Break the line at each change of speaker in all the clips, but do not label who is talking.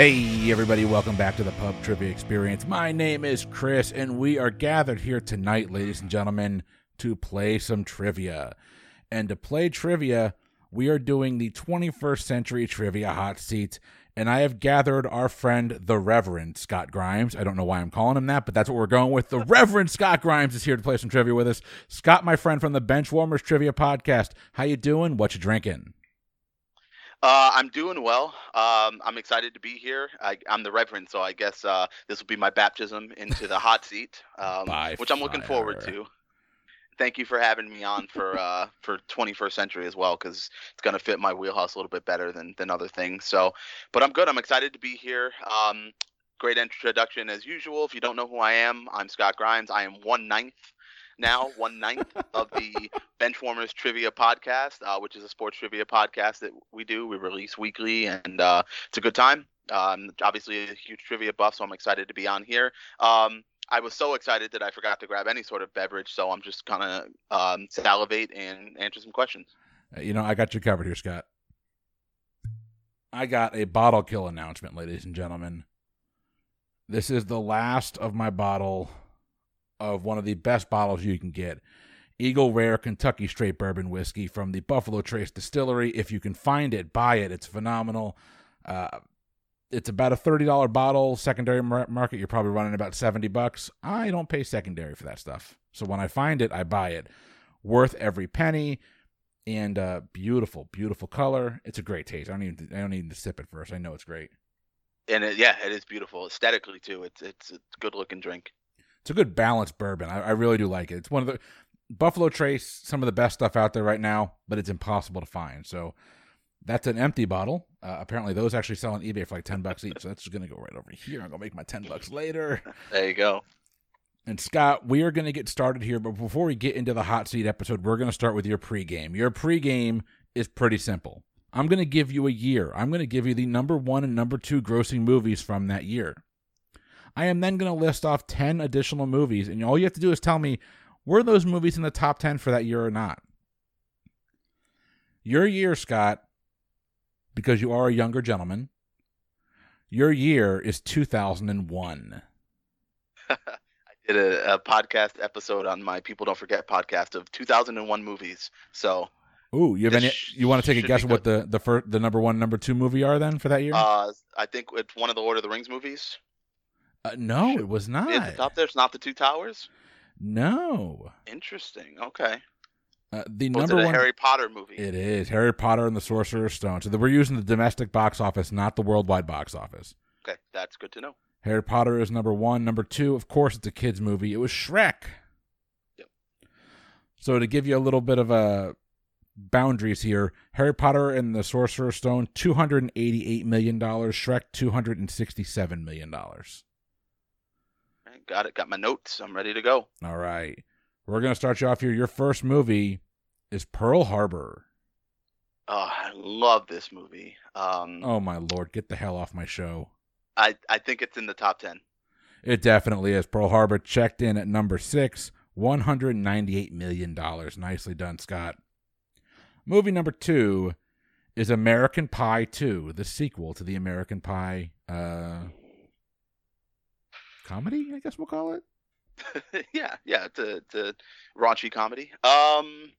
Hey, everybody, welcome back to the Pub Trivia Experience. My name is Chris, and we are gathered here tonight, ladies and gentlemen, to play some trivia. And to play trivia, we are doing the 21st Century Trivia Hot Seat. And I have gathered our friend, the Reverend Scott Grimes. I don't know why I'm calling him that, but that's what we're going with. The Reverend Scott Grimes is here to play some trivia with us. Scott, my friend from the Benchwarmers Trivia Podcast. How you doing? What you drinking?
Uh, I'm doing well. Um, I'm excited to be here. I, am the Reverend, so I guess uh, this will be my baptism into the hot seat, um, which I'm looking forward to. Thank you for having me on for uh, for 21st Century as well, because it's gonna fit my wheelhouse a little bit better than than other things. So, but I'm good. I'm excited to be here. Um, great introduction as usual. If you don't know who I am, I'm Scott Grimes. I am one ninth now, one ninth of the Benchwarmers Trivia Podcast, uh, which is a sports trivia podcast that we do. We release weekly, and uh, it's a good time. Um, obviously, a huge trivia buff, so I'm excited to be on here. Um, I was so excited that I forgot to grab any sort of beverage, so I'm just gonna um, salivate and answer some questions.
Uh, you know, I got you covered here, Scott. I got a bottle kill announcement, ladies and gentlemen. This is the last of my bottle of one of the best bottles you can get. Eagle Rare Kentucky Straight Bourbon Whiskey from the Buffalo Trace Distillery. If you can find it, buy it. It's phenomenal. Uh, it's about a $30 bottle. Secondary market, you're probably running about 70 bucks. I don't pay secondary for that stuff. So when I find it, I buy it. Worth every penny and uh, beautiful, beautiful color. It's a great taste. I don't even I don't need to sip it first. I know it's great.
And it, yeah, it is beautiful aesthetically too. It's it's a good looking drink
it's a good balanced bourbon. I, I really do like it. It's one of the Buffalo Trace, some of the best stuff out there right now, but it's impossible to find. So that's an empty bottle. Uh, apparently, those actually sell on eBay for like ten bucks each. So that's going to go right over here. I'm going to make my ten bucks later.
There you go.
And Scott, we are going to get started here, but before we get into the hot seat episode, we're going to start with your pregame. Your pregame is pretty simple. I'm going to give you a year. I'm going to give you the number one and number two grossing movies from that year. I am then going to list off 10 additional movies, and all you have to do is tell me were those movies in the top 10 for that year or not? Your year, Scott, because you are a younger gentleman, your year is 2001. I
did a, a, podcast episode on my People Don't Forget podcast of 2001 movies. So,
ooh, you have any? You want to take a guess what the the first, the number one, number two movie are then for that year?
Uh, I think it's one of the Lord of the Rings movies.
Uh, no, it was not.
It's up there. It's not the Two Towers.
No.
Interesting. Okay.
Uh, the number
one
Harry
Potter movie.
It is Harry Potter and the Sorcerer's Stone. So we're using the domestic box office, not the worldwide box office.
Okay, that's good to know.
Harry Potter is number one. Number two, of course, it's a kids movie. It was Shrek.
Yep.
So to give you a little bit of a boundaries here, Harry Potter and the Sorcerer's Stone, two hundred and eighty-eight million dollars. Shrek, two hundred and sixty-seven million dollars.
Got it. Got my notes. I'm ready to go.
All right. We're going to start you off here. Your first movie is Pearl Harbor.
Oh, I love this movie. Um,
oh my lord, get the hell off my show.
I I think it's in the top 10.
It definitely is. Pearl Harbor checked in at number 6, 198 million dollars. Nicely done, Scott. Movie number 2 is American Pie 2, the sequel to the American Pie uh comedy, I guess we'll call it.
yeah, yeah, it's a raunchy comedy. Um,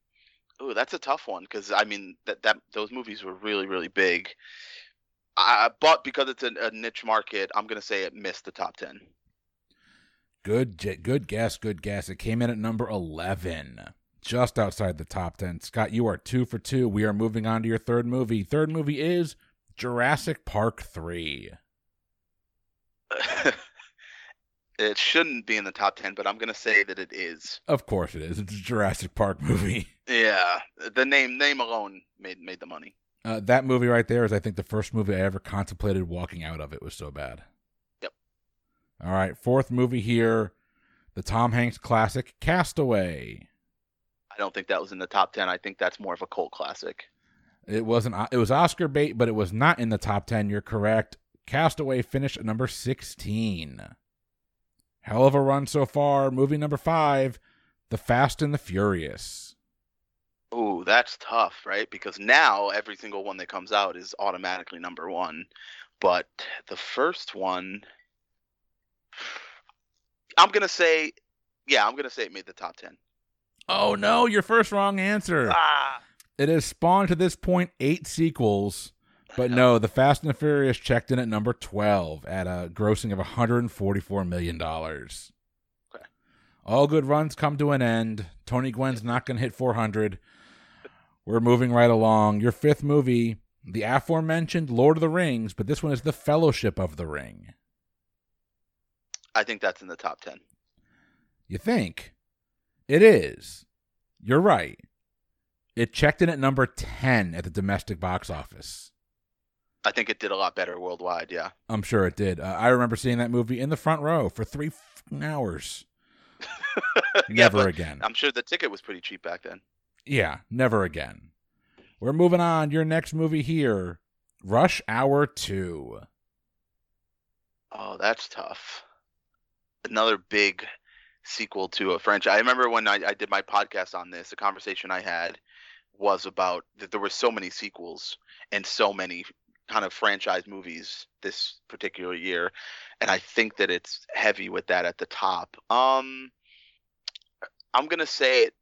oh, that's a tough one because I mean that that those movies were really really big. Uh, but because it's a, a niche market, I'm gonna say it missed the top ten.
Good, good guess, good guess. It came in at number eleven, just outside the top ten. Scott, you are two for two. We are moving on to your third movie. Third movie is Jurassic Park three.
It shouldn't be in the top 10, but I'm going to say that it is.
Of course it is. It's a Jurassic Park movie.
Yeah. The name name alone made made the money.
Uh, that movie right there is, I think, the first movie I ever contemplated walking out of. It was so bad.
Yep.
All right. Fourth movie here the Tom Hanks classic, Castaway.
I don't think that was in the top 10. I think that's more of a cult classic.
It wasn't. It was Oscar bait, but it was not in the top 10. You're correct. Castaway finished at number 16. Hell of a run so far. Movie number five, The Fast and the Furious.
Ooh, that's tough, right? Because now every single one that comes out is automatically number one. but the first one, I'm gonna say, yeah, I'm gonna say it made the top ten.
Oh no, your first wrong answer. Ah. It has spawned to this point eight sequels, but no, the Fast and the Furious checked in at number twelve at a grossing of 144 million dollars. Okay. All good runs come to an end. Tony Gwynn's not going to hit 400. We're moving right along. Your fifth movie the aforementioned Lord of the Rings, but this one is The Fellowship of the Ring.
I think that's in the top 10.
You think? It is. You're right. It checked in at number 10 at the domestic box office.
I think it did a lot better worldwide, yeah.
I'm sure it did. Uh, I remember seeing that movie in the front row for three hours. never yeah, again.
I'm sure the ticket was pretty cheap back then.
Yeah, never again. We're moving on. Your next movie here Rush Hour 2.
Oh, that's tough. Another big sequel to a franchise. I remember when I, I did my podcast on this, the conversation I had was about that there were so many sequels and so many kind of franchise movies this particular year and i think that it's heavy with that at the top um i'm gonna say it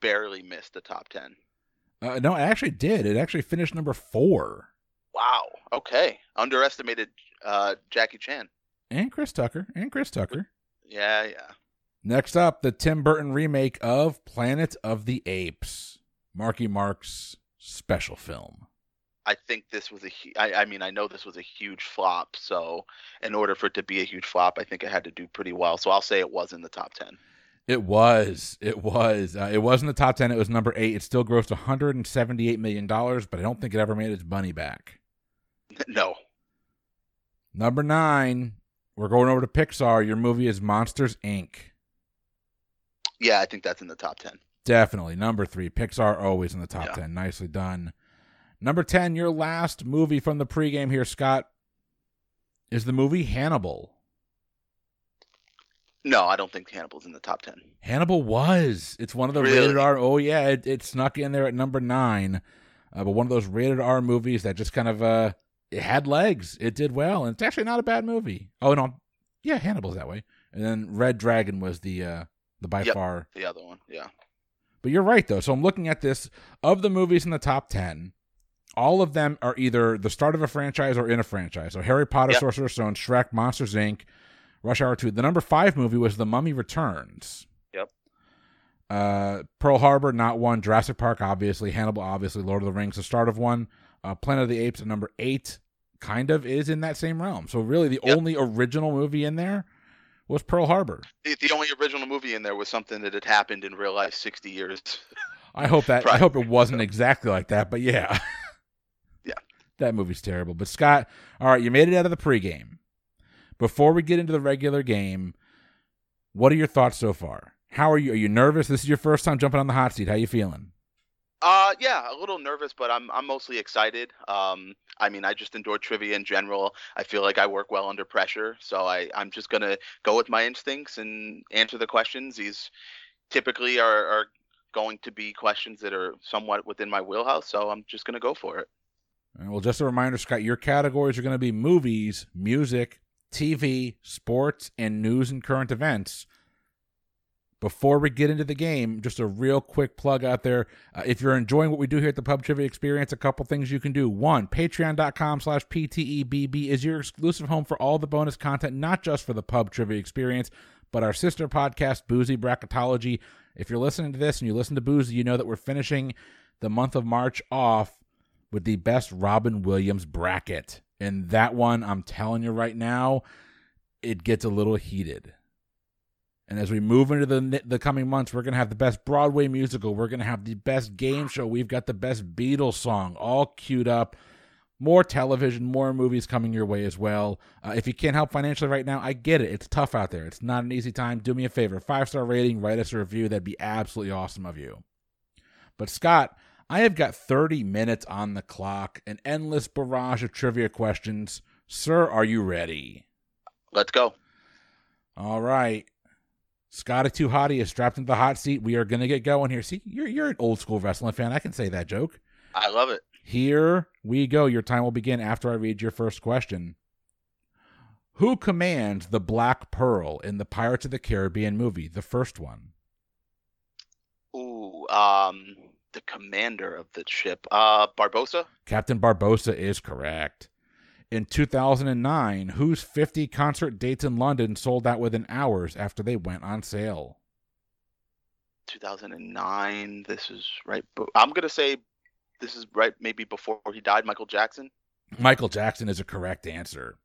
barely missed the top 10
uh, no, it actually did. It actually finished number four.
Wow. Okay. Underestimated uh, Jackie Chan.
And Chris Tucker. And Chris Tucker.
Yeah, yeah.
Next up, the Tim Burton remake of Planet of the Apes. Marky Mark's special film.
I think this was a. I, I mean, I know this was a huge flop. So, in order for it to be a huge flop, I think it had to do pretty well. So, I'll say it was in the top ten.
It was. It was. Uh, it was in the top 10. It was number eight. It still grossed $178 million, but I don't think it ever made its money back.
No.
Number nine, we're going over to Pixar. Your movie is Monsters, Inc.
Yeah, I think that's in the top 10.
Definitely. Number three, Pixar always in the top yeah. 10. Nicely done. Number 10, your last movie from the pregame here, Scott, is the movie Hannibal.
No, I don't think Hannibal's in the top ten.
Hannibal was. It's one of the really? rated R. Oh yeah, it, it, snuck in there at number nine. Uh, but one of those rated R movies that just kind of uh, it had legs. It did well, and it's actually not a bad movie. Oh no, yeah, Hannibal's that way. And then Red Dragon was the uh, the by
yep,
far
the other one. Yeah.
But you're right though. So I'm looking at this of the movies in the top ten. All of them are either the start of a franchise or in a franchise. So Harry Potter, yep. Sorcerer's Stone, Shrek, Monsters Inc. Rush Hour 2. The number five movie was The Mummy Returns.
Yep.
Uh, Pearl Harbor, not one. Jurassic Park, obviously. Hannibal, obviously. Lord of the Rings, the start of one. Uh, Planet of the Apes at number eight kind of is in that same realm. So really, the yep. only original movie in there was Pearl Harbor.
The, the, only original movie in there was something that had happened in real life 60 years.
I hope that I hope it wasn't exactly like that, but yeah. That movie's terrible. But Scott, all right, you made it out of the pregame before we get into the regular game, what are your thoughts so far? How are you? Are you nervous? This is your first time jumping on the hot seat. How are you feeling?
Uh, yeah, a little nervous, but I'm I'm mostly excited. Um, I mean, I just enjoy trivia in general. I feel like I work well under pressure, so I I'm just gonna go with my instincts and answer the questions. These typically are, are going to be questions that are somewhat within my wheelhouse, so I'm just gonna go for it.
Well, just a reminder, Scott, your categories are going to be movies, music, TV, sports, and news and current events. Before we get into the game, just a real quick plug out there. Uh, if you're enjoying what we do here at the Pub Trivia Experience, a couple things you can do. One, patreon.com slash PTEBB is your exclusive home for all the bonus content, not just for the Pub Trivia Experience, but our sister podcast, Boozy Bracketology. If you're listening to this and you listen to Boozy, you know that we're finishing the month of March off with the best Robin Williams bracket. And that one, I'm telling you right now, it gets a little heated. And as we move into the the coming months, we're gonna have the best Broadway musical. We're gonna have the best game show. We've got the best Beatles song all queued up. More television, more movies coming your way as well. Uh, if you can't help financially right now, I get it. It's tough out there. It's not an easy time. Do me a favor, five star rating, write us a review. That'd be absolutely awesome of you. But Scott, I have got 30 minutes on the clock, an endless barrage of trivia questions. Sir, are you ready?
Let's go.
All right. Scotty Too Hottie is strapped into the hot seat. We are going to get going here. See, you're, you're an old school wrestling fan. I can say that joke.
I love it.
Here we go. Your time will begin after I read your first question. Who commands the Black Pearl in the Pirates of the Caribbean movie, the first one?
Ooh, um, the commander of the ship, uh, Barbossa.
Captain Barbossa is correct. In 2009, whose 50 concert dates in London sold out within hours after they went on sale?
2009. This is right. I'm gonna say this is right. Maybe before he died, Michael Jackson.
Michael Jackson is a correct answer.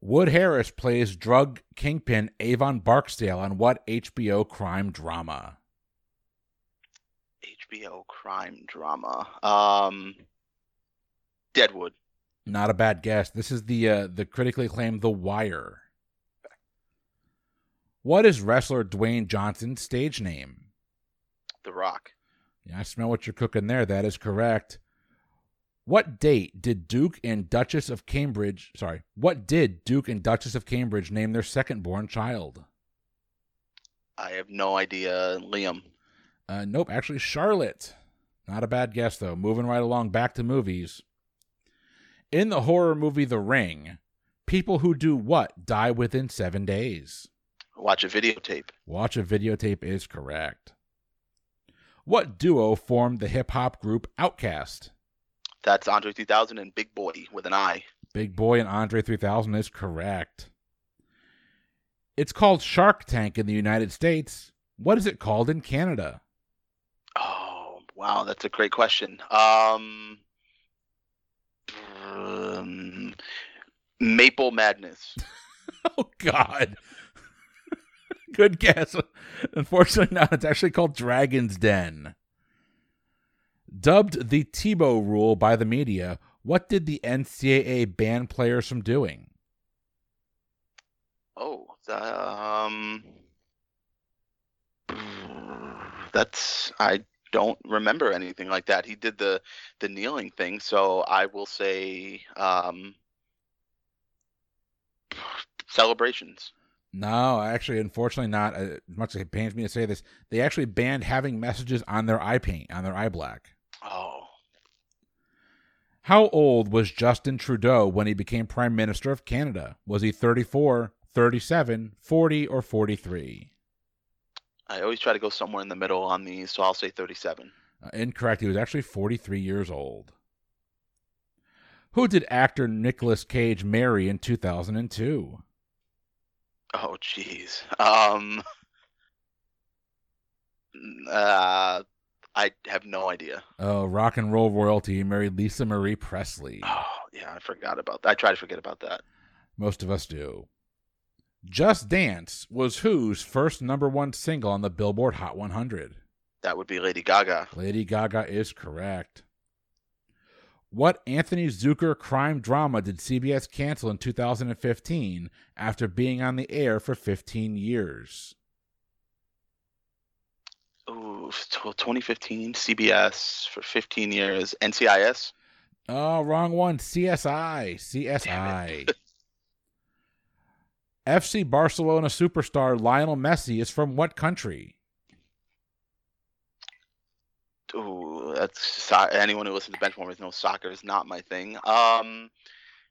Wood Harris plays drug kingpin Avon Barksdale on what HBO crime drama?
HBO crime drama. Um, Deadwood.
Not a bad guess. This is the uh, the critically acclaimed The Wire. What is wrestler Dwayne Johnson's stage name?
The Rock.
Yeah, I smell what you're cooking there. That is correct. What date did Duke and Duchess of Cambridge, sorry, what did Duke and Duchess of Cambridge name their second born child?
I have no idea. Liam.
Uh, nope, actually, Charlotte. Not a bad guess, though. Moving right along back to movies. In the horror movie The Ring, people who do what die within seven days?
Watch a videotape.
Watch a videotape is correct. What duo formed the hip hop group OutKast?
That's Andre 3000 and Big Boi with an I.
Big Boi and Andre 3000 is correct. It's called Shark Tank in the United States. What is it called in Canada?
Wow, that's a great question. Um, um Maple Madness.
oh God. Good guess. Unfortunately, not. It's actually called Dragon's Den. Dubbed the Tebow rule by the media, what did the NCAA ban players from doing?
Oh, um, that's I don't remember anything like that. He did the the kneeling thing, so I will say um, celebrations.
No, actually, unfortunately, not. As much as it pains me to say this, they actually banned having messages on their eye paint, on their eye black.
Oh.
How old was Justin Trudeau when he became Prime Minister of Canada? Was he 34, 37, 40, or 43?
I always try to go somewhere in the middle on these, so I'll say 37.
Uh, incorrect. He was actually 43 years old. Who did actor Nicolas Cage marry in 2002?
Oh, jeez. Um, uh, I have no idea.
Oh, rock and roll royalty. He married Lisa Marie Presley.
Oh, yeah, I forgot about that. I try to forget about that.
Most of us do. Just Dance was whose first number one single on the Billboard Hot 100?
That would be Lady Gaga.
Lady Gaga is correct. What Anthony Zuiker crime drama did CBS cancel in 2015 after being on the air for 15 years?
Ooh, 2015 CBS for 15 years. NCIS.
Oh, wrong one. CSI. CSI. FC Barcelona superstar Lionel Messi is from what country?
Ooh, that's anyone who listens to Benchwarmers knows soccer is not my thing. Um,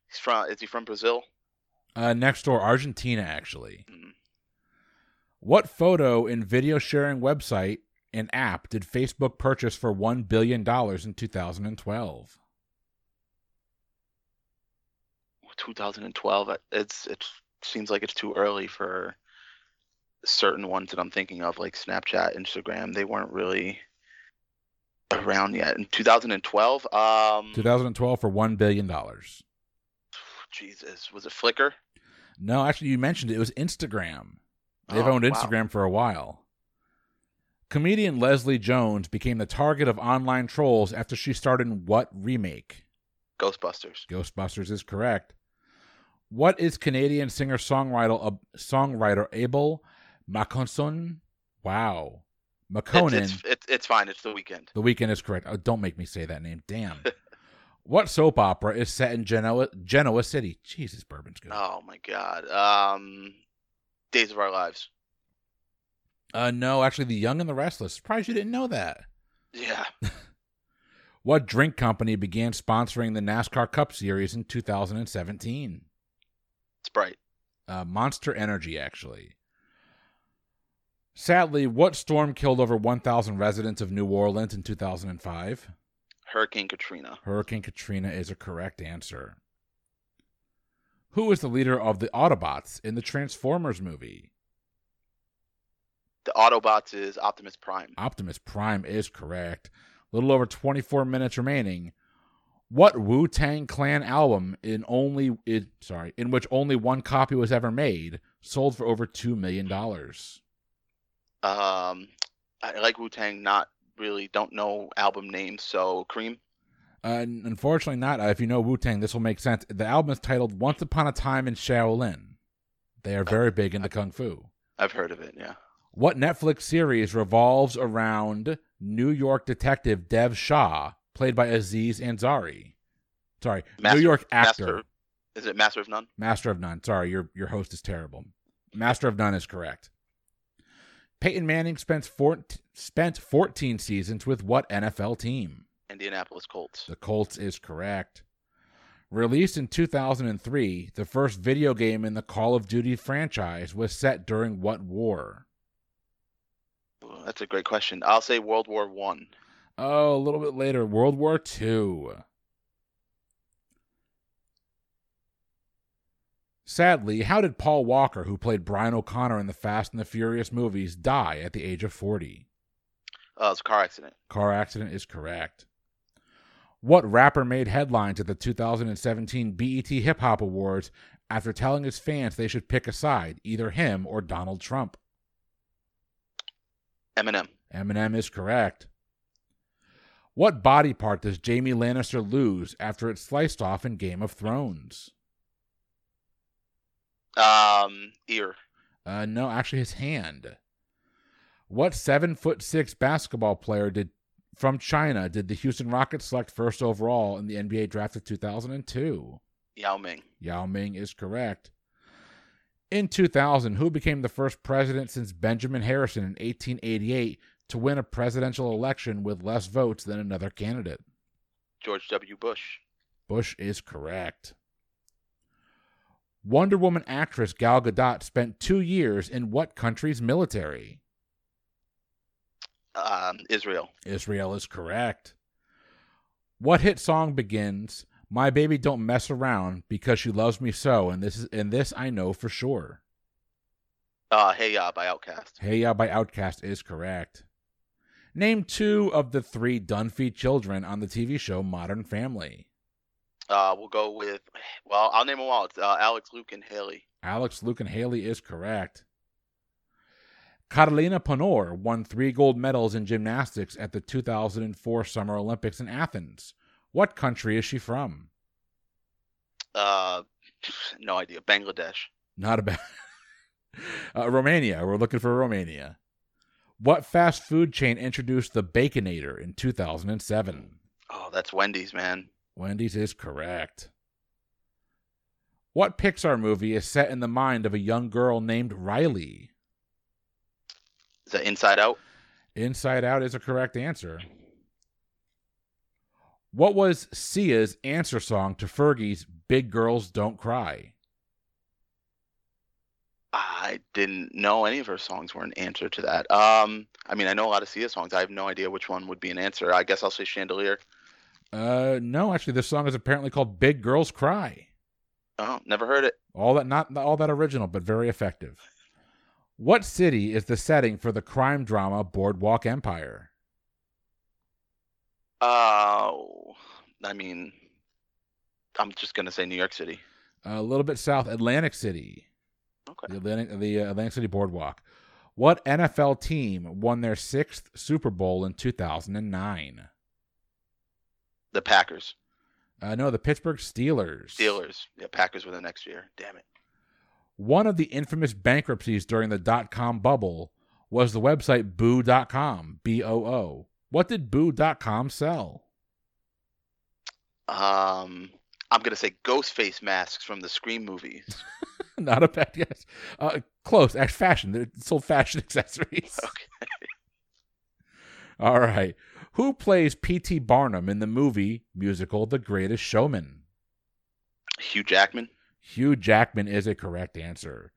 he's from is he from Brazil?
Uh, next door, Argentina, actually. Mm. What photo and video sharing website and app did Facebook purchase for one billion dollars in 2012?
2012. It's it seems like it's too early for certain ones that I'm thinking of, like Snapchat, Instagram. They weren't really around yet. In 2012, um,
2012 for one billion dollars.
Jesus, was it Flickr?
No, actually, you mentioned it. It was Instagram. They've oh, owned Instagram wow. for a while. Comedian Leslie Jones became the target of online trolls after she starred in what remake?
Ghostbusters.
Ghostbusters is correct. What is Canadian singer songwriter uh, songwriter Abel Makkonen? Wow,
McConan. It's, it's, it's, it's, fine. It's the Weeknd.
The Weeknd is correct. Oh, don't make me say that name. Damn. what soap opera is set in Genoa, Genoa City? Jesus, bourbon's good.
Oh my God. Um, Days of Our Lives.
Uh, no, actually, The Young and the Restless. Surprised you didn't know that.
Yeah.
What drink company began sponsoring the NASCAR Cup Series in 2017?
Sprite.
Uh, Monster Energy, actually. Sadly, what storm killed over 1,000 residents of New Orleans in 2005?
Hurricane Katrina.
Hurricane Katrina is a correct answer. Who is the leader of the Autobots in the Transformers movie?
The Autobots is Optimus Prime.
Optimus Prime is correct. A little over 24 minutes remaining. What Wu Tang Clan album in only it, sorry in which only one copy was ever made sold for over two million dollars?
Um, I like Wu Tang. Not really. Don't know album names. So Cream.
Uh, unfortunately, not. Uh, if you know Wu Tang, this will make sense. The album is titled "Once Upon a Time in Shaolin." They are very big into kung fu.
I've heard of it. Yeah.
What Netflix series revolves around New York detective Dev Shah, played by Aziz Ansari? Sorry, Master, New York actor.
Master, is it Master of None?
Master of None. Sorry, your your host is terrible. Master of None is correct. Peyton Manning spent four, spent 14 seasons with what NFL team?
Indianapolis Colts.
The Colts is correct. Released in 2003, the first video game in the Call of Duty franchise was set during what war?
that's a great question. I'll say World War One.
Oh, a little bit later, World War Two. Sadly, how did Paul Walker, who played Brian O'Connor in the Fast and the Furious movies, die at the age of 40?
Uh, it was a car accident.
Car accident is correct. What rapper made headlines at the 2017 BET Hip Hop Awards after telling his fans they should pick a side, either him or Donald Trump?
Eminem.
Eminem is correct. What body part does Jaime Lannister lose after it's sliced off in Game of Thrones?
Um, ear.
Uh, no, actually his hand. What seven foot six basketball player did from China did the Houston Rockets select first overall in the NBA draft of 2002?
Yao Ming.
Yao Ming is correct. In 2000, who became the first president since Benjamin Harrison in 1888 to win a presidential election with less votes than another candidate?
George W. Bush.
Bush is correct. Wonder Woman actress Gal Gadot spent two years in what country's military?
Um, Israel.
Israel is correct. What hit song begins my baby don't mess around because she loves me so, and this is and this I know for sure.
Uh, hey Ya by OutKast.
Hey Ya by OutKast is correct. Name two of the three Dunphy children on the TV show Modern Family.
Uh, we'll go with, well, I'll name them all. It's uh, Alex, Luke, and Haley.
Alex, Luke, and Haley is correct. Catalina Ponor won three gold medals in gymnastics at the 2004 Summer Olympics in Athens. What country is she from?
Uh, no idea. Bangladesh.
Not a bad. uh, Romania. We're looking for Romania. What fast food chain introduced the Baconator in 2007?
Oh, that's Wendy's, man.
Wendy's is correct. What Pixar movie is set in the mind of a young girl named Riley?
Is that Inside Out?
Inside Out is a correct answer. What was Sia's answer song to Fergie's Big Girls Don't Cry?
I didn't know any of her songs were an answer to that. Um, I mean, I know a lot of Sia songs. I have no idea which one would be an answer. I guess I'll say Chandelier.
Uh, no, actually, this song is apparently called "Big Girls Cry."
Oh, never heard it.
All that, not all that original, but very effective. What city is the setting for the crime drama Boardwalk Empire?
Oh, uh, I mean, I'm just gonna say New York City.
A little bit south, Atlantic City.
Okay.
The Atlantic, the uh, Atlantic City Boardwalk. What NFL team won their sixth Super Bowl in 2009?
The Packers.
Uh, no, the Pittsburgh Steelers.
Steelers. Yeah, Packers were the next year. Damn it.
One of the infamous bankruptcies during the dot com bubble was the website boo.com, B O O. What did boo.com sell?
Um, I'm going to say ghost face masks from the Scream movies.
Not a bad guess. Uh, close. Act fashion. They sold fashion accessories.
Okay.
All right. Who plays P.T. Barnum in the movie musical The Greatest Showman?
Hugh Jackman.
Hugh Jackman is a correct answer.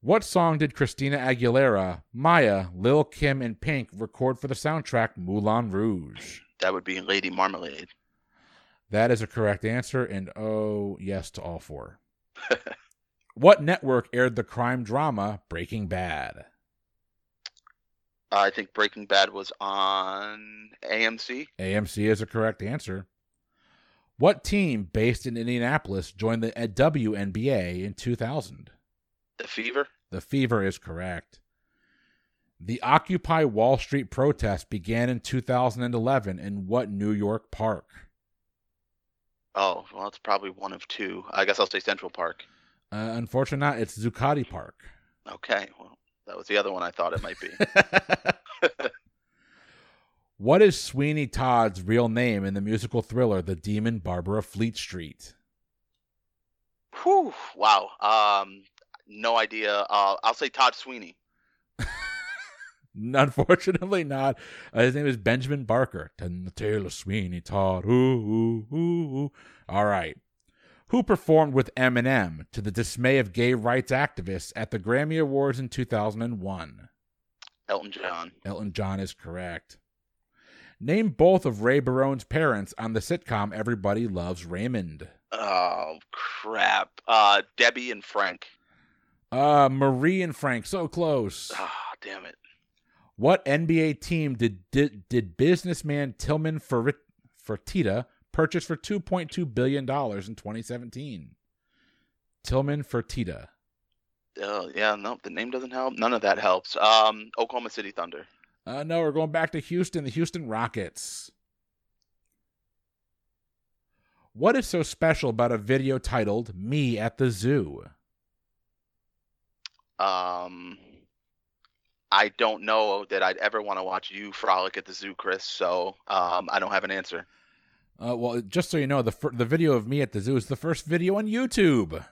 What song did Christina Aguilera, Maya, Lil Kim, and Pink record for the soundtrack Moulin Rouge?
That would be Lady Marmalade.
That is a correct answer, and oh, yes to all four. What network aired the crime drama Breaking Bad?
I think Breaking Bad was on AMC.
AMC is a correct answer. What team based in Indianapolis joined the WNBA in 2000?
The Fever.
The Fever is correct. The Occupy Wall Street protest began in 2011 in what New York park?
Oh, well, it's probably one of two. I guess I'll say Central Park.
Uh, unfortunately, not. It's Zuccotti Park.
Okay. Well, that was the other one I thought it might be.
what is Sweeney Todd's real name in the musical thriller The Demon Barber of Fleet Street?
Whew, wow. Um, no idea. Uh, I'll say Todd Sweeney.
Unfortunately, not. Uh, his name is Benjamin Barker. Tell the tale of Sweeney Todd. Ooh, Ooh, ooh, ooh. All right. Who performed with Eminem to the dismay of gay rights activists at the Grammy Awards in 2001?
Elton John.
Elton John is correct. Name both of Ray Barone's parents on the sitcom Everybody Loves Raymond.
Oh crap! Uh, Debbie and Frank.
Uh, Marie and Frank. So close.
Ah, oh, damn it.
What NBA team did did, did businessman Tillman Fertitta purchase for 2.2 billion dollars in 2017? Tillman Fertitta.
Oh yeah, no, the name doesn't help. None of that helps. Um, Oklahoma City Thunder.
Uh, no, we're going back to Houston. The Houston Rockets. What is so special about a video titled "Me at the Zoo"?
Um, I don't know that I'd ever want to watch you frolic at the zoo, Chris. So um, I don't have an answer.
Uh, well, just so you know, the the video of me at the zoo is the first video on YouTube.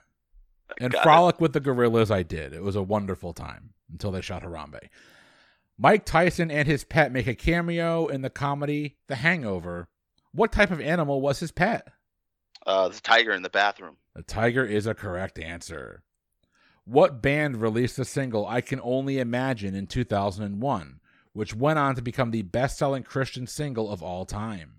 And Got frolic it. with the gorillas, I did. It was a wonderful time until they shot Harambe. Mike Tyson and his pet make a cameo in the comedy The Hangover. What type of animal was his pet?
Uh, the tiger in the bathroom.
The tiger is a correct answer. What band released the single I Can Only Imagine in 2001, which went on to become the best selling Christian single of all time?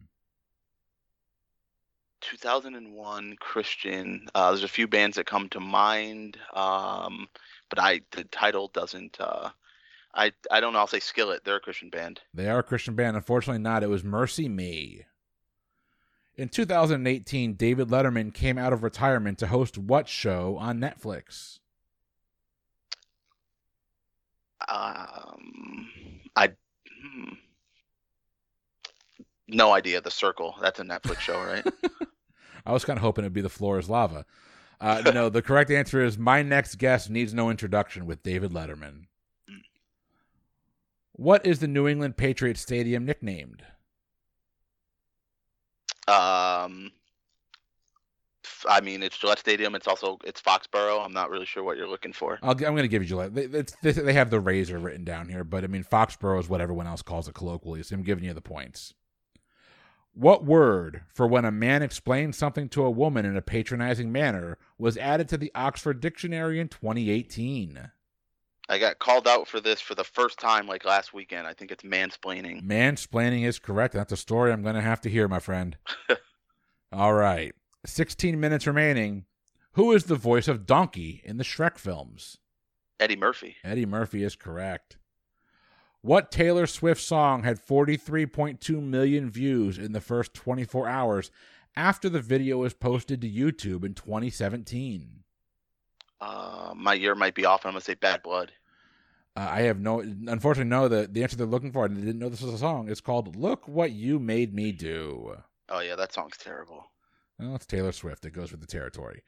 2001 Christian. Uh, there's a few bands that come to mind, um, but I the title doesn't. Uh, I I don't know. I'll say Skillet. They're a Christian band.
They are a Christian band. Unfortunately, not. It was Mercy Me. In 2018, David Letterman came out of retirement to host what show on Netflix?
Um, I hmm. No idea. The Circle. That's a Netflix show, right?
I was kind of hoping it'd be The Floor Is Lava. Uh, no, the correct answer is My Next Guest Needs No Introduction with David Letterman. What is the New England Patriots Stadium nicknamed?
Um, I mean, it's Gillette Stadium. It's also it's Foxborough. I'm not really sure what you're looking for.
i am going to give you Gillette. They, they, they, have the razor written down here, but I mean, Foxborough is what everyone else calls it colloquially. So I'm giving you the points. What word for when a man explains something to a woman in a patronizing manner was added to the Oxford Dictionary in 2018?
I got called out for this for the first time like last weekend. I think it's mansplaining.
Mansplaining is correct. That's a story I'm going to have to hear, my friend. All right. 16 minutes remaining. Who is the voice of Donkey in the Shrek films?
Eddie Murphy.
Eddie Murphy is correct. What Taylor Swift song had 43.2 million views in the first 24 hours after the video was posted to YouTube in 2017?
Uh, my year might be off. And I'm going to say Bad Blood.
Uh, I have no, unfortunately, no. The the answer they're looking for, and they didn't know this was a song. It's called "Look What You Made Me Do."
Oh yeah, that song's terrible.
Well, it's Taylor Swift. It goes with the territory.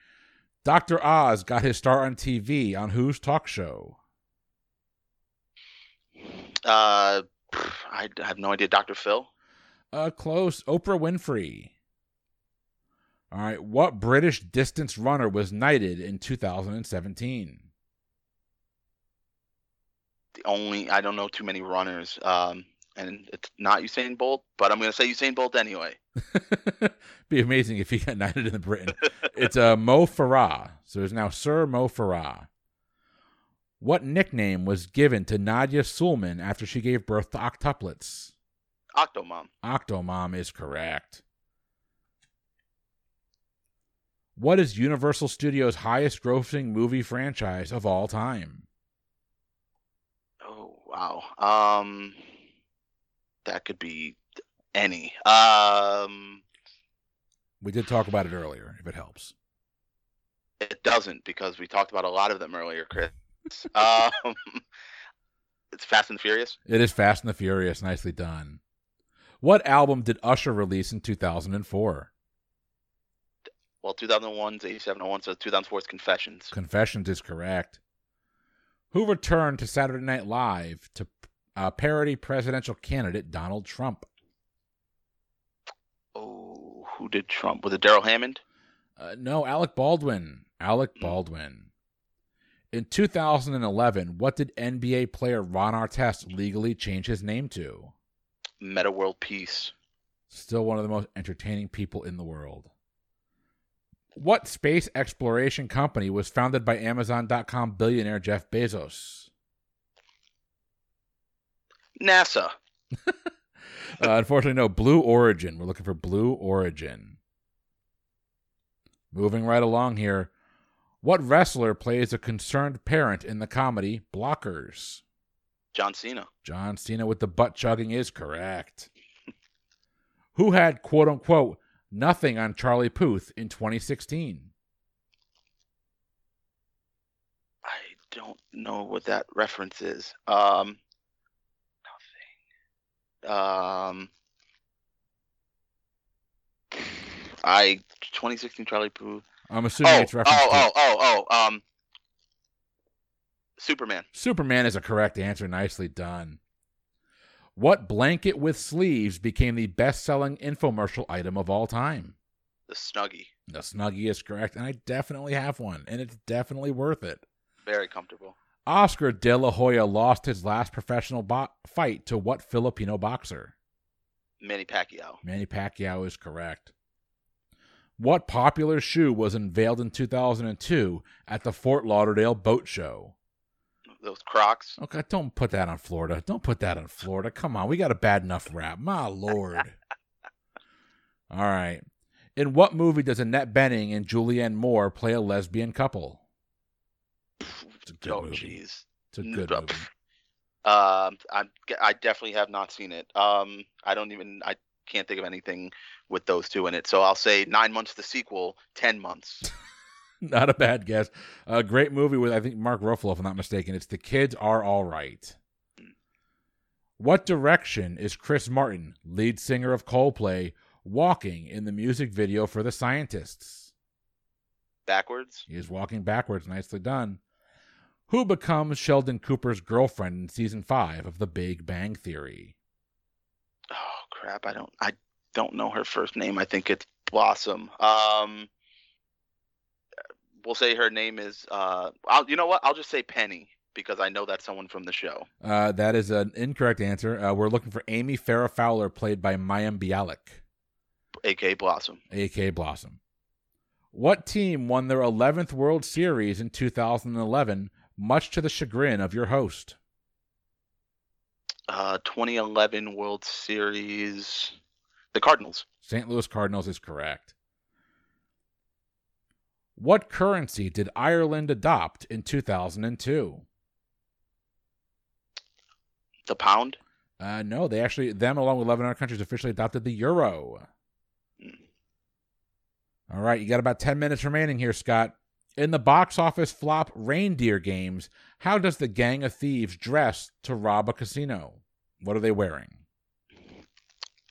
Dr. Oz got his start on TV on whose talk show?
Uh, I have no idea. Dr. Phil?
Uh, close. Oprah Winfrey. All right. What British distance runner was knighted in 2017?
The only I don't know too many runners. Um, and it's not Usain Bolt, but I'm going to say Usain Bolt anyway.
Be amazing if he got knighted in the Britain. it's uh, Mo Farah. So it's now Sir Mo Farah. What nickname was given to Nadya Suleman after she gave birth to octuplets?
Octomom.
Octomom is correct. What is Universal Studios' highest grossing movie franchise of all time?
Oh, wow. Um that could be any. Um
we did talk about it earlier if it helps.
It doesn't because we talked about a lot of them earlier, Chris. Um It's Fast and the Furious?
It is Fast and the Furious. Nicely done. What album did Usher release in 2004?
Well, 2001 is 8701, so 2004 is Confessions.
Confessions is correct. Who returned to Saturday Night Live to uh, parody presidential candidate Donald Trump?
Oh, who did Trump? Was it Darrell Hammond?
Uh, no, Alec Baldwin. Alec hmm. Baldwin. In 2011, what did NBA player Ron Artest legally change his name to?
Metta World Peace.
Still one of the most entertaining people in the world. What space exploration company was founded by Amazon.com billionaire Jeff Bezos?
NASA.
uh, unfortunately, no. Blue Origin. We're looking for Blue Origin. Moving right along here. What wrestler plays a concerned parent in the comedy Blockers?
John Cena.
John Cena with the butt chugging is correct. Who had quote unquote nothing on Charlie Puth in 2016?
I don't know what that reference is. Um, nothing. Um, I 2016 Charlie Puth.
I'm assuming oh, it's reference.
Oh, to... oh, oh, oh, um, Superman.
Superman is a correct answer. Nicely done. What blanket with sleeves became the best-selling infomercial item of all time?
The Snuggie.
The Snuggie is correct, and I definitely have one, and it's definitely worth it.
Very comfortable.
Oscar De La Hoya lost his last professional bo- fight to what Filipino boxer?
Manny Pacquiao.
Manny Pacquiao is correct. What popular shoe was unveiled in 2002 at the Fort Lauderdale Boat Show?
Those Crocs.
Okay, don't put that on Florida. Don't put that on Florida. Come on, we got a bad enough rap. My lord. All right. In what movie does Annette Bening and Julianne Moore play a lesbian couple?
It's a good oh, jeez.
It's a good movie.
Um, I I definitely have not seen it. Um, I don't even I can't think of anything with those two in it. So I'll say nine months the sequel, ten months.
Not a bad guess. A great movie with I think Mark Ruffalo, if I'm not mistaken. It's The Kids Are All Right. Hmm. What direction is Chris Martin, lead singer of Coldplay, walking in the music video for The Scientists?
Backwards.
He is walking backwards. Nicely done. Who becomes Sheldon Cooper's girlfriend in season five of The Big Bang Theory?
Crap! I don't. I don't know her first name. I think it's Blossom. Um, we'll say her name is. Uh, I'll, you know what? I'll just say Penny because I know that's someone from the show.
Uh, that is an incorrect answer. Uh, we're looking for Amy Farrah Fowler, played by Mayim Bialik,
A.K. Blossom.
A.K. Blossom. What team won their 11th World Series in 2011, much to the chagrin of your host?
Uh, 2011 World Series. The Cardinals.
St. Louis Cardinals is correct. What currency did Ireland adopt in 2002?
The pound?
Uh, no, they actually, them along with 11 other countries officially adopted the euro. Mm. All right, you got about 10 minutes remaining here, Scott. In the box office flop Reindeer Games, how does the gang of thieves dress to rob a casino? What are they wearing?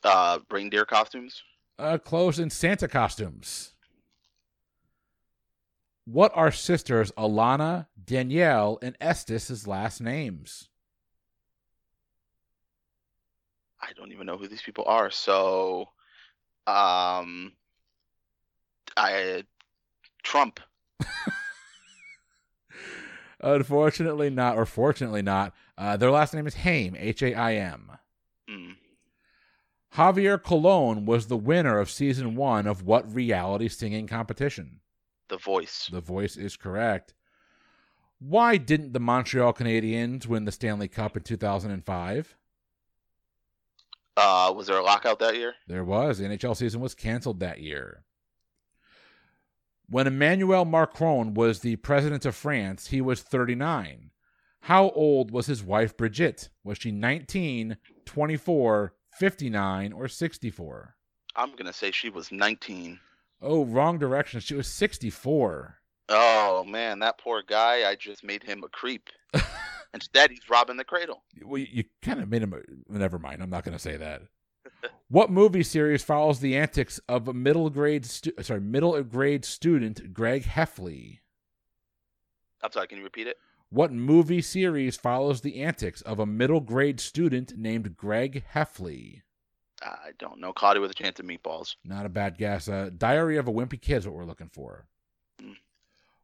Uh, reindeer costumes.
Uh, clothes and Santa costumes. What are sisters Alana, Danielle, and Este's last names?
I don't even know who these people are. So, um, I Trump.
Unfortunately, not, or fortunately not. Uh, their last name is Haim, H A I M.
Mm.
Javier Colon was the winner of season one of what reality singing competition?
The Voice.
The Voice is correct. Why didn't the Montreal Canadiens win the Stanley Cup in 2005?
Uh, was there a lockout that year?
There was. The NHL season was canceled that year. When Emmanuel Macron was the president of France, he was 39. How old was his wife Brigitte? Was she 19, 24, 59, or 64?
I'm going to say she was 19.
Oh, wrong direction. She was 64.
Oh, man, that poor guy. I just made him a creep. Instead, he's robbing the cradle.
Well, you kind of made him. A, never mind. I'm not going to say that. What movie series follows the antics of a middle grade stu- sorry middle grade student Greg Heffley?
I'm sorry. Can you repeat it?
What movie series follows the antics of a middle grade student named Greg Heffley?
I don't know. Cloudy with a chance of meatballs.
Not a bad guess. Uh, Diary of a Wimpy Kid is what we're looking for. Mm.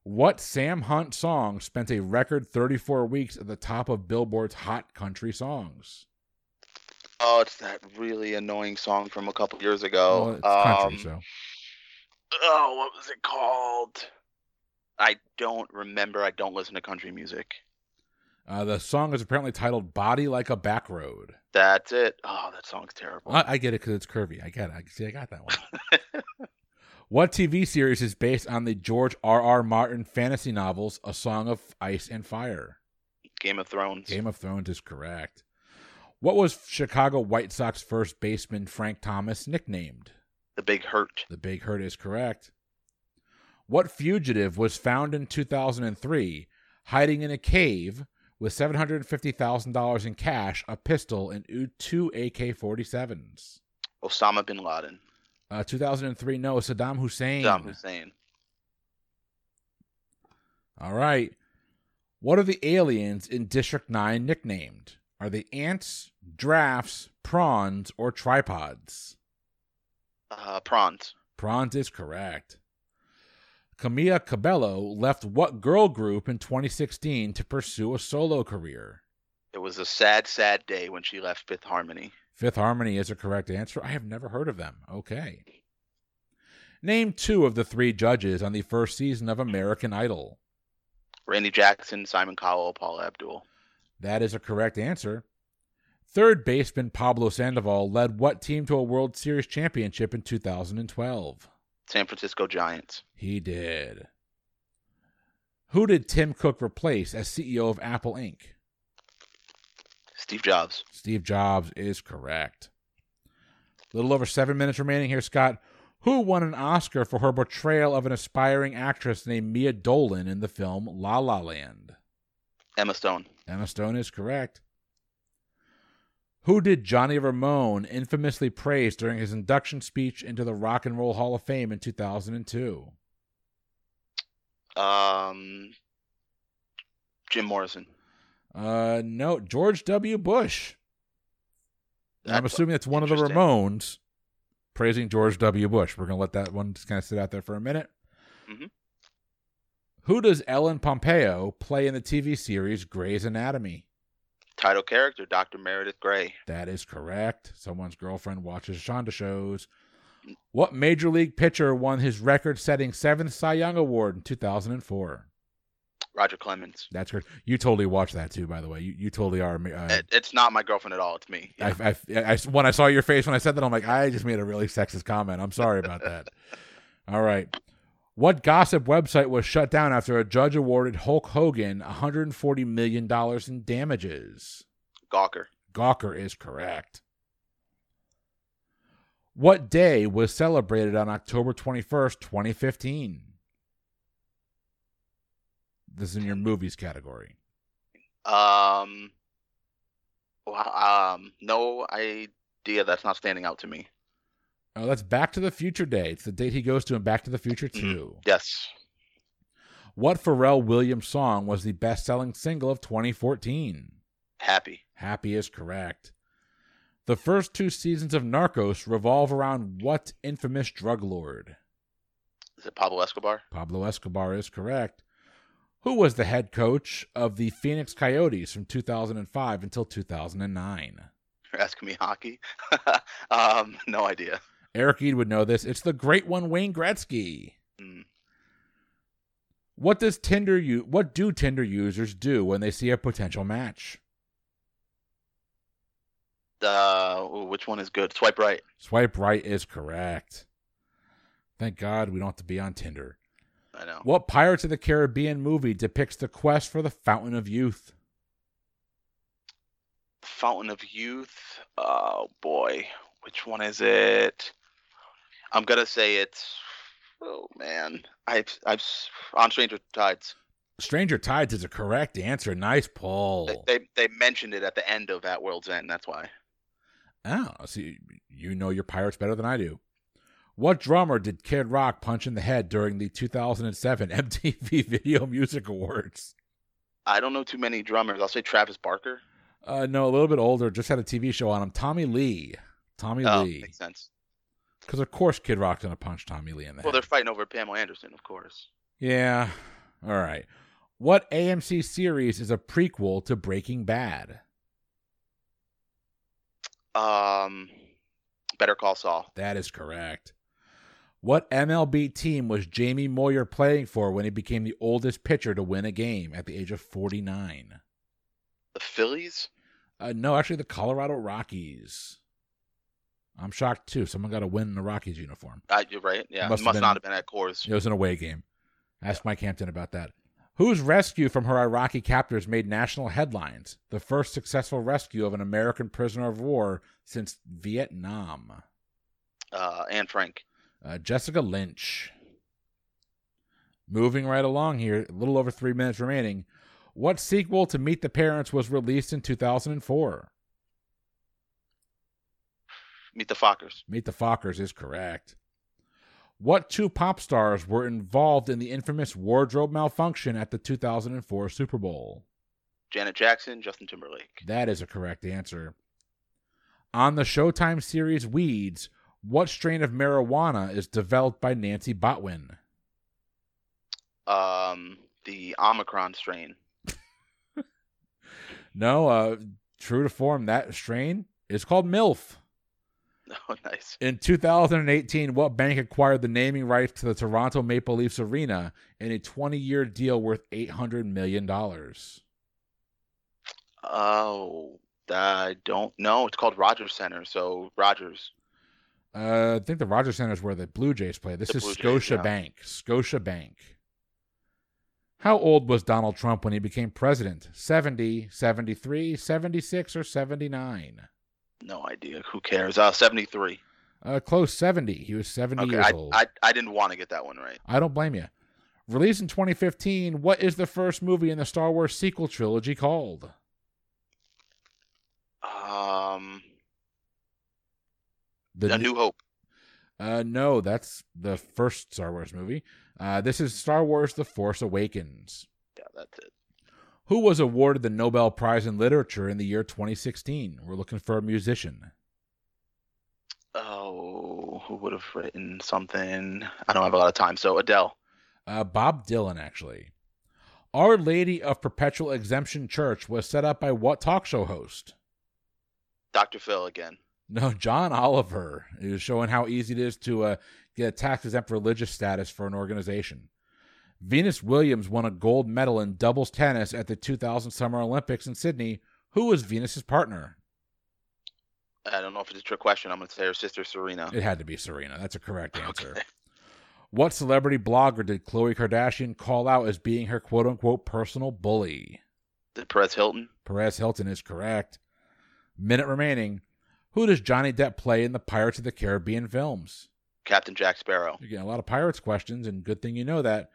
What Sam Hunt song spent a record 34 weeks at the top of Billboard's Hot Country Songs?
Oh, it's that really annoying song from a couple years ago.
Well, country, um, so.
Oh, what was it called? I don't remember. I don't listen to country music.
Uh, the song is apparently titled "Body Like a Back Road."
That's it. Oh, that song's terrible.
I, I get it because it's curvy. I get it. I see. I got that one. what TV series is based on the George R. R. Martin fantasy novels "A Song of Ice and Fire"?
Game of Thrones.
Game of Thrones is correct. What was Chicago White Sox first baseman Frank Thomas nicknamed?
The Big Hurt.
The Big Hurt is correct. What fugitive was found in 2003 hiding in a cave with $750,000 in cash, a pistol, and two AK 47s?
Osama bin Laden.
Uh, 2003, no, Saddam Hussein.
Saddam Hussein.
All right. What are the aliens in District 9 nicknamed? Are they ants, drafts, prawns, or tripods?
Uh, prawns.
Prawns is correct. Camila Cabello left what girl group in 2016 to pursue a solo career?
It was a sad, sad day when she left Fifth Harmony.
Fifth Harmony is a correct answer. I have never heard of them. Okay. Name two of the three judges on the first season of American Idol.
Randy Jackson, Simon Cowell, Paula Abdul.
That is a correct answer. Third baseman Pablo Sandoval led what team to a World Series championship in 2012?
San Francisco Giants.
He did. Who did Tim Cook replace as CEO of Apple Inc.?
Steve Jobs.
Steve Jobs is correct. A little over seven minutes remaining here, Scott. Who won an Oscar for her portrayal of an aspiring actress named Mia Dolan in the film La La Land?
Emma Stone.
Emma Stone is correct. Who did Johnny Ramone infamously praise during his induction speech into the Rock and Roll Hall of Fame in 2002?
Um, Jim Morrison.
Uh, no, George W. Bush. That's I'm assuming that's one of the Ramones praising George W. Bush. We're gonna let that one just kind of sit out there for a minute. Mm-hmm. Who does Ellen Pompeo play in the TV series Grey's Anatomy?
title character, Dr. Meredith Grey.
That is correct. Someone's girlfriend watches Shonda shows. What major league pitcher won his record setting seventh Cy Young Award in 2004?
Roger Clemens.
That's correct. You totally watched that too, by the way. You, you totally are. Uh,
it, it's not my girlfriend at all. It's me.
Yeah. I, I, I, when I saw your face when I said that, I'm like, I just made a really sexist comment. I'm sorry about that. all right. What gossip website was shut down after a judge awarded Hulk Hogan $140 million in damages?
Gawker.
Gawker is correct. What day was celebrated on October 21st, 2015? This is in your movies category.
Um, well, um, no idea. That's not standing out to me.
Oh, that's Back to the Future Day. It's the date he goes to in Back to the Future 2. Mm,
yes.
What Pharrell Williams song was the best selling single of 2014?
Happy.
Happy is correct. The first two seasons of Narcos revolve around what infamous drug lord?
Is it Pablo Escobar?
Pablo Escobar is correct. Who was the head coach of the Phoenix Coyotes from 2005 until 2009?
You're asking me hockey? um, no idea.
Eric Eid would know this. It's the great one, Wayne Gretzky. Mm. What does Tinder you what do Tinder users do when they see a potential match?
Uh, which one is good? Swipe right.
Swipe right is correct. Thank God we don't have to be on Tinder.
I know.
What Pirates of the Caribbean movie depicts the quest for the Fountain of Youth?
Fountain of Youth. Oh boy, which one is it? I'm gonna say it's. Oh man, I've I've on Stranger Tides.
Stranger Tides is a correct answer. Nice Paul.
They, they, they mentioned it at the end of At World's End. That's why.
Oh, see, you know your pirates better than I do. What drummer did Kid Rock punch in the head during the 2007 MTV Video Music Awards?
I don't know too many drummers. I'll say Travis Barker.
Uh, no, a little bit older. Just had a TV show on him. Tommy Lee. Tommy
oh,
Lee.
Makes sense.
Because of course Kid Rock's gonna punch Tommy Lee in the
well,
head.
they're fighting over Pamela Anderson, of course.
Yeah. All right. What AMC series is a prequel to Breaking Bad?
Um, Better Call Saul.
That is correct. What MLB team was Jamie Moyer playing for when he became the oldest pitcher to win a game at the age of 49?
The Phillies?
Uh, no, actually, the Colorado Rockies. I'm shocked too. Someone got a win in the Rockies uniform.
Uh, you're right. Yeah, it must, must have not have been at Coors.
It was an away game. Ask yeah. Mike Hampton about that. Whose rescue from her Iraqi captors made national headlines? The first successful rescue of an American prisoner of war since Vietnam.
Uh, Anne Frank.
Uh, Jessica Lynch. Moving right along here, a little over three minutes remaining. What sequel to Meet the Parents was released in 2004?
Meet the Fockers.
Meet the Fockers is correct. What two pop stars were involved in the infamous wardrobe malfunction at the 2004 Super Bowl?
Janet Jackson, Justin Timberlake.
That is a correct answer. On the Showtime series Weeds, what strain of marijuana is developed by Nancy Botwin?
Um, the Omicron strain.
no, uh, true to form, that strain is called MILF.
Oh, nice.
In 2018, what bank acquired the naming rights to the Toronto Maple Leafs Arena in a 20 year deal worth $800 million?
Oh, I don't know. It's called Rogers Center. So, Rogers.
Uh, I think the Rogers Center is where the Blue Jays play. This the is Blue Scotia Jays, yeah. Bank. Scotia Bank. How old was Donald Trump when he became president? 70, 73, 76, or 79?
No idea. Who cares? Uh, 73.
Uh, close 70. He was 70 okay, years
I,
old.
I, I didn't want to get that one right.
I don't blame you. Released in 2015, what is the first movie in the Star Wars sequel trilogy called?
Um, the A New, New Hope.
Uh, no, that's the first Star Wars movie. Uh, this is Star Wars: The Force Awakens.
Yeah, that's it
who was awarded the Nobel Prize in Literature in the year 2016. We're looking for a musician.
Oh, who would have written something? I don't have a lot of time. So Adele.
Uh, Bob Dylan, actually. Our Lady of Perpetual Exemption Church was set up by what talk show host?
Dr. Phil again.
No, John Oliver. is showing how easy it is to uh, get a tax exempt religious status for an organization. Venus Williams won a gold medal in doubles tennis at the 2000 Summer Olympics in Sydney. Who was Venus's partner?
I don't know if it's a trick question. I'm going to say her sister Serena.
It had to be Serena. That's a correct answer. Okay. What celebrity blogger did Khloe Kardashian call out as being her quote unquote personal bully?
Did Perez Hilton?
Perez Hilton is correct. Minute remaining. Who does Johnny Depp play in the Pirates of the Caribbean films?
Captain Jack Sparrow.
You're getting a lot of Pirates questions, and good thing you know that.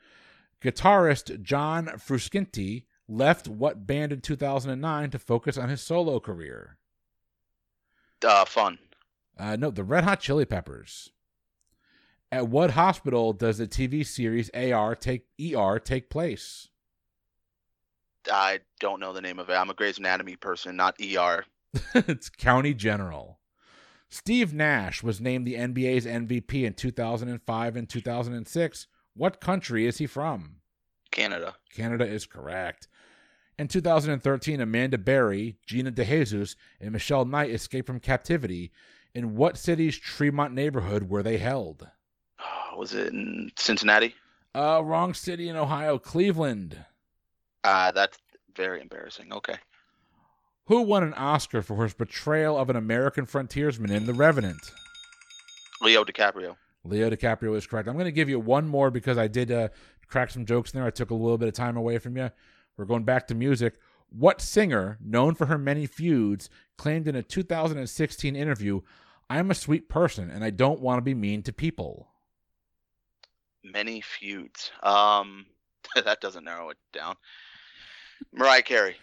Guitarist John Frusciante left what band in 2009 to focus on his solo career?
Uh, fun.
Uh, no, the Red Hot Chili Peppers. At what hospital does the TV series AR take ER take place?
I don't know the name of it. I'm a Grey's Anatomy person, not ER.
it's County General. Steve Nash was named the NBA's MVP in 2005 and 2006 what country is he from?
Canada.
Canada is correct. In 2013, Amanda Berry, Gina DeJesus, and Michelle Knight escaped from captivity. In what city's Tremont neighborhood were they held?
Oh, was it in Cincinnati?
Uh, wrong city in Ohio, Cleveland.
Uh, that's very embarrassing. Okay.
Who won an Oscar for his portrayal of an American frontiersman in The Revenant?
Leo DiCaprio.
Leo DiCaprio is correct. I'm going to give you one more because I did uh, crack some jokes in there. I took a little bit of time away from you. We're going back to music. What singer, known for her many feuds, claimed in a 2016 interview, I'm a sweet person and I don't want to be mean to people?
Many feuds. Um, that doesn't narrow it down. Mariah Carey.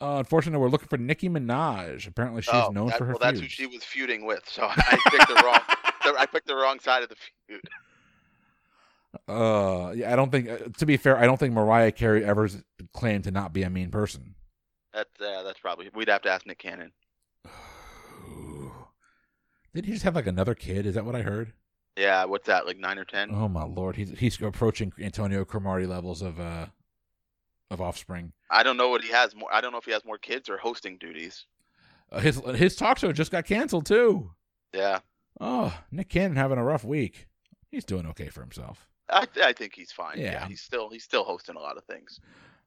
Uh, unfortunately, we're looking for Nicki Minaj. Apparently, she's oh, known
that,
for her.
Well,
feuds.
that's who she was feuding with. So I picked the wrong. I picked the wrong side of the feud.
Uh, yeah, I don't think. Uh, to be fair, I don't think Mariah Carey ever claimed to not be a mean person.
That's uh, that's probably. We'd have to ask Nick Cannon.
Did he just have like another kid? Is that what I heard?
Yeah, what's that? Like nine or ten?
Oh my lord, he's he's approaching Antonio Cromartie levels of uh of offspring.
I don't know what he has more. I don't know if he has more kids or hosting duties.
Uh, his his talk show just got canceled too.
Yeah.
Oh, Nick Cannon having a rough week. He's doing okay for himself.
I, I think he's fine. Yeah. yeah. he's still he's still hosting a lot of things.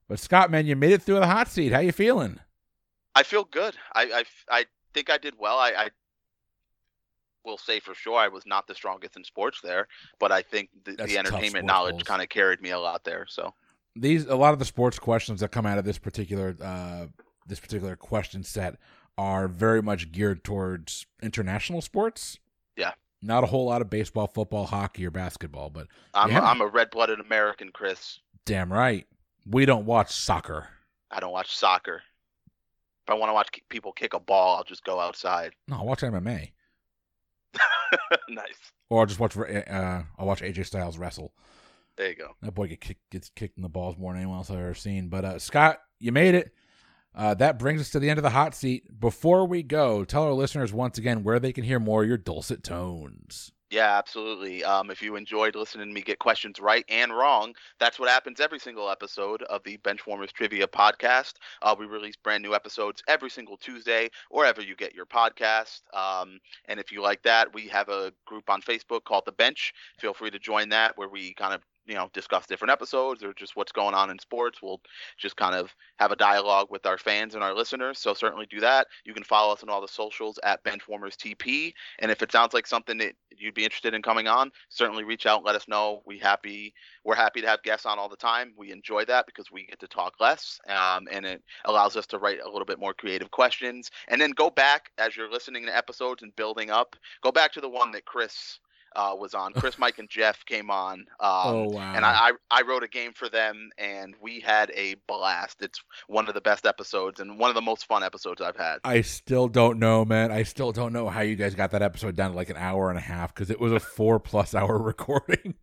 But Scott, man, you made it through the hot seat. How you feeling?
I feel good. I I, I think I did well. I, I will say for sure I was not the strongest in sports there, but I think the, the entertainment knowledge kind of carried me a lot there. So
these a lot of the sports questions that come out of this particular uh, this particular question set are very much geared towards international sports.
Yeah.
Not a whole lot of baseball, football, hockey, or basketball, but
I'm yeah. a, I'm a red blooded American, Chris.
Damn right. We don't watch soccer.
I don't watch soccer. If I want to watch people kick a ball, I'll just go outside.
No, I'll watch MMA.
nice.
Or I'll just watch. Uh, I'll watch AJ Styles wrestle.
There you go.
That boy get kick, gets kicked in the balls more than anyone else I've ever seen. But uh, Scott, you made it. Uh, that brings us to the end of the hot seat. Before we go, tell our listeners once again where they can hear more of your dulcet tones.
Yeah, absolutely. Um, if you enjoyed listening to me get questions right and wrong, that's what happens every single episode of the Benchwarmers Trivia podcast. Uh, we release brand new episodes every single Tuesday, wherever you get your podcast. Um, and if you like that, we have a group on Facebook called The Bench. Feel free to join that, where we kind of you know discuss different episodes or just what's going on in sports. We'll just kind of have a dialogue with our fans and our listeners. So certainly do that. You can follow us on all the socials at benchwarmers tp and if it sounds like something that you'd be interested in coming on certainly reach out let us know. We happy we're happy to have guests on all the time. We enjoy that because we get to talk less um, and it allows us to write a little bit more creative questions. And then go back as you're listening to episodes and building up go back to the one that chris uh, was on. Chris, Mike, and Jeff came on. Um,
oh wow!
And I, I, I wrote a game for them, and we had a blast. It's one of the best episodes and one of the most fun episodes I've had.
I still don't know, man. I still don't know how you guys got that episode down to like an hour and a half because it was a four plus hour recording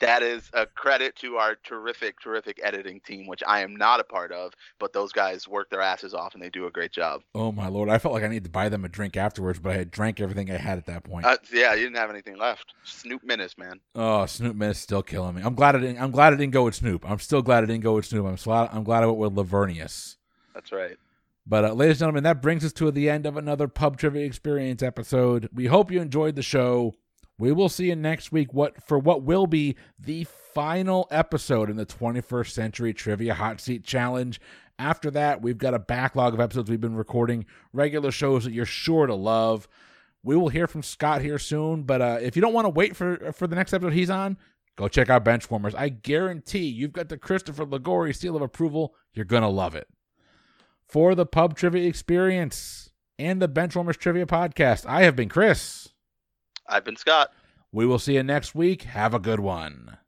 that is a credit to our terrific, terrific editing team, which I am not a part of, but those guys work their asses off and they do a great job.
Oh my lord, I felt like I needed to buy them a drink afterwards, but I had drank everything I had at that point.
Uh, yeah, you didn't have anything left. Snoop Minnis, man.
Oh, Snoop Minnis still killing me. I'm glad it didn't. I'm glad it didn't go with Snoop. I'm still glad it didn't go with Snoop. I'm glad. I'm glad I went with Laveranues.
That's right.
But uh, ladies and gentlemen, that brings us to the end of another pub trivia experience episode. We hope you enjoyed the show. We will see you next week what for what will be the final episode in the 21st Century Trivia Hot Seat Challenge. After that, we've got a backlog of episodes we've been recording, regular shows that you're sure to love. We will hear from Scott here soon, but uh, if you don't want to wait for for the next episode he's on, go check out Benchwarmers. I guarantee you've got the Christopher Liguori seal of approval. You're gonna love it. For the pub trivia experience and the Benchwarmers Trivia Podcast, I have been Chris.
I've been Scott.
We will see you next week. Have a good one.